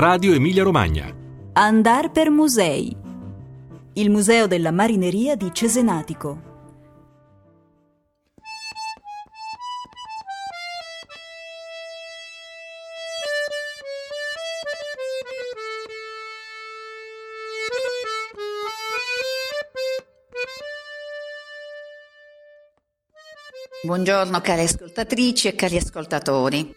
Radio Emilia Romagna. Andar per musei. Il Museo della Marineria di Cesenatico. Buongiorno cari ascoltatrici e cari ascoltatori.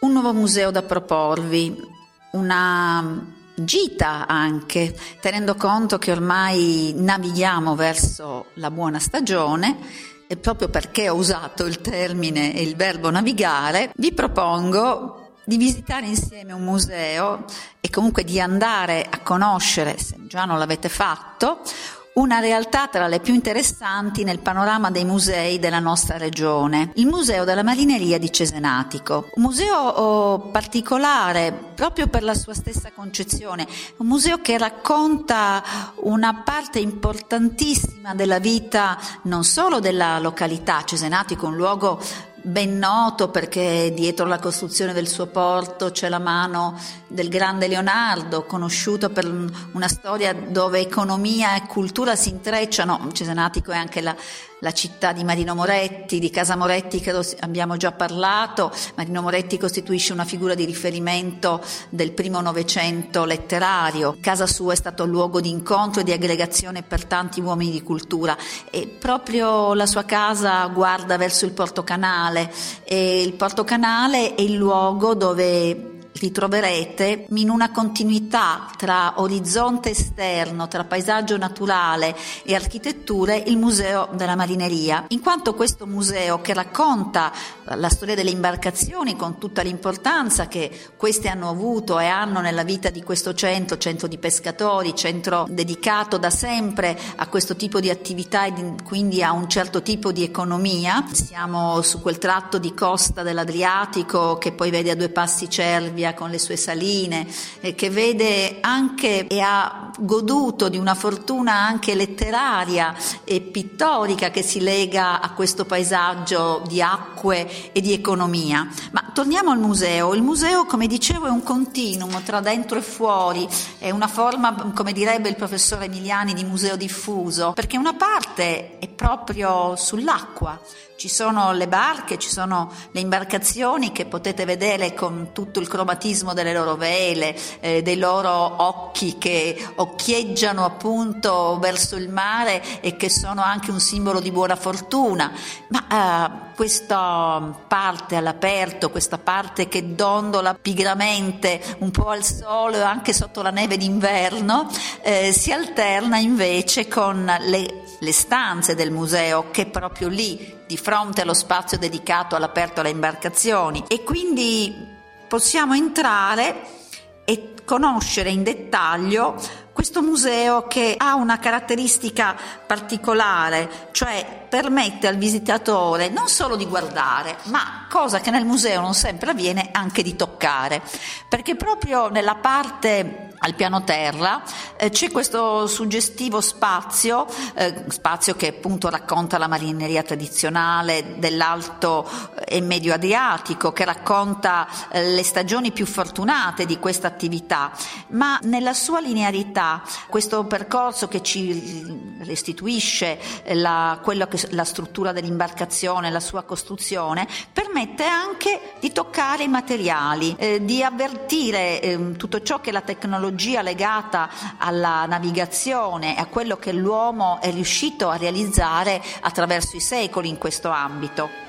Un nuovo museo da proporvi, una gita anche, tenendo conto che ormai navighiamo verso la buona stagione e proprio perché ho usato il termine e il verbo navigare, vi propongo di visitare insieme un museo e comunque di andare a conoscere, se già non l'avete fatto, una realtà tra le più interessanti nel panorama dei musei della nostra regione, il Museo della Marineria di Cesenatico. Un museo oh, particolare proprio per la sua stessa concezione, un museo che racconta una parte importantissima della vita non solo della località, Cesenatico, un luogo ben noto perché dietro la costruzione del suo porto c'è la mano del grande Leonardo, conosciuto per una storia dove economia e cultura si intrecciano. Cesenatico è anche la, la città di Marino Moretti, di Casa Moretti che abbiamo già parlato. Marino Moretti costituisce una figura di riferimento del primo Novecento letterario. Casa sua è stato luogo di incontro e di aggregazione per tanti uomini di cultura e proprio la sua casa guarda verso il Porto Canale e il Porto Canale è il luogo dove ritroverete in una continuità tra orizzonte esterno, tra paesaggio naturale e architetture, il Museo della Marineria, in quanto questo museo che racconta la storia delle imbarcazioni con tutta l'importanza che queste hanno avuto e hanno nella vita di questo centro, centro di pescatori, centro dedicato da sempre a questo tipo di attività e quindi a un certo tipo di economia. Siamo su quel tratto di costa dell'Adriatico che poi vede a due passi Cervia Emilia con le sue saline, eh, che vede anche e ha goduto di una fortuna anche letteraria e pittorica che si lega a questo paesaggio di acque e di economia. Ma torniamo al museo. Il museo, come dicevo, è un continuum tra dentro e fuori, è una forma, come direbbe il professor Emiliani, di museo diffuso, perché una parte è proprio sull'acqua. Ci sono le barche, ci sono le imbarcazioni che potete vedere con tutto il cromatismo delle loro vele, eh, dei loro occhi che occhieggiano appunto verso il mare e che sono anche un simbolo di buona fortuna. Ma eh, questa parte all'aperto, questa parte che dondola pigramente un po' al sole o anche sotto la neve d'inverno, eh, si alterna invece con le, le stanze del museo che proprio lì di fronte allo spazio dedicato all'aperto alle imbarcazioni e quindi possiamo entrare e conoscere in dettaglio questo museo che ha una caratteristica particolare, cioè permette al visitatore non solo di guardare, ma cosa che nel museo non sempre avviene, anche di toccare, perché proprio nella parte al piano terra. Eh, c'è questo suggestivo spazio, eh, spazio che appunto racconta la marineria tradizionale dell'Alto e Medio Adriatico, che racconta eh, le stagioni più fortunate di questa attività, ma nella sua linearità questo percorso che ci restituisce la, che, la struttura dell'imbarcazione, la sua costruzione, permette anche di toccare i materiali, eh, di avvertire ehm, tutto ciò che la tecnologia tecnologia legata alla navigazione e a quello che l'uomo è riuscito a realizzare attraverso i secoli in questo ambito.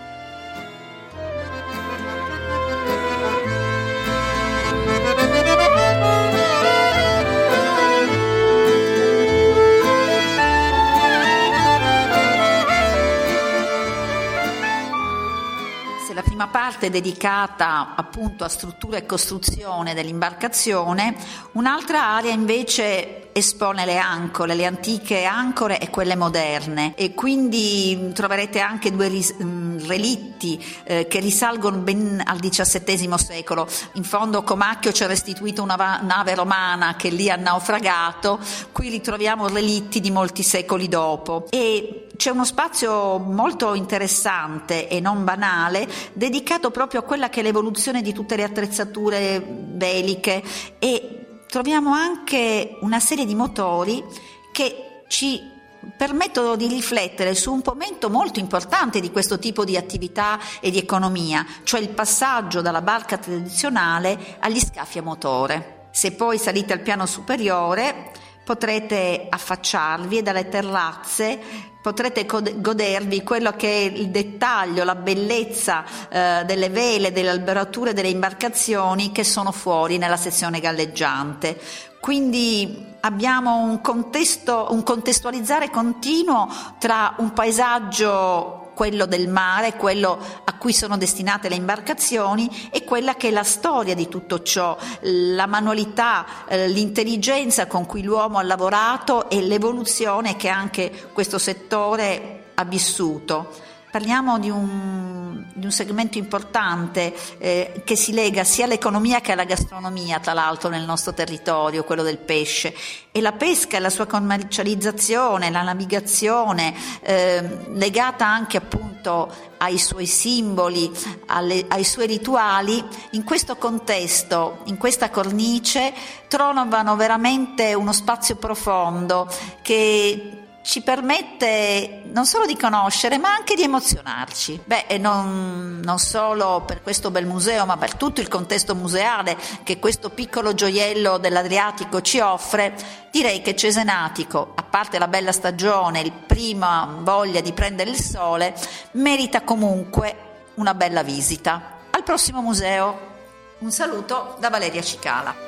Prima parte dedicata appunto a struttura e costruzione dell'imbarcazione, un'altra area invece espone le ancore, le antiche ancore e quelle moderne. E quindi troverete anche due ris- mm, relitti eh, che risalgono ben al XVII secolo. In fondo Comacchio ci ha restituito una va- nave romana che lì ha naufragato, qui ritroviamo relitti di molti secoli dopo. E c'è uno spazio molto interessante e non banale dedicato proprio a quella che è l'evoluzione di tutte le attrezzature beliche e troviamo anche una serie di motori che ci permettono di riflettere su un momento molto importante di questo tipo di attività e di economia, cioè il passaggio dalla barca tradizionale agli scafi a motore. Se poi salite al piano superiore potrete affacciarvi e dalle terrazze potrete godervi quello che è il dettaglio, la bellezza eh, delle vele, delle alberature delle imbarcazioni che sono fuori nella sezione galleggiante. Quindi abbiamo un, contesto, un contestualizzare continuo tra un paesaggio quello del mare, quello a cui sono destinate le imbarcazioni e quella che è la storia di tutto ciò, la manualità, eh, l'intelligenza con cui l'uomo ha lavorato e l'evoluzione che anche questo settore ha vissuto. Parliamo di un, di un segmento importante eh, che si lega sia all'economia che alla gastronomia, tra l'altro, nel nostro territorio, quello del pesce. E la pesca e la sua commercializzazione, la navigazione, eh, legata anche appunto ai suoi simboli, alle, ai suoi rituali, in questo contesto, in questa cornice, trovano veramente uno spazio profondo che ci permette non solo di conoscere ma anche di emozionarci. Beh, non, non, solo per questo bel museo ma per tutto il contesto museale che questo piccolo gioiello dell'Adriatico ci offre, direi che Cesenatico, a parte la bella stagione, il prima voglia di prendere il sole, merita comunque una bella visita. Al prossimo museo. Un saluto da Valeria Cicala.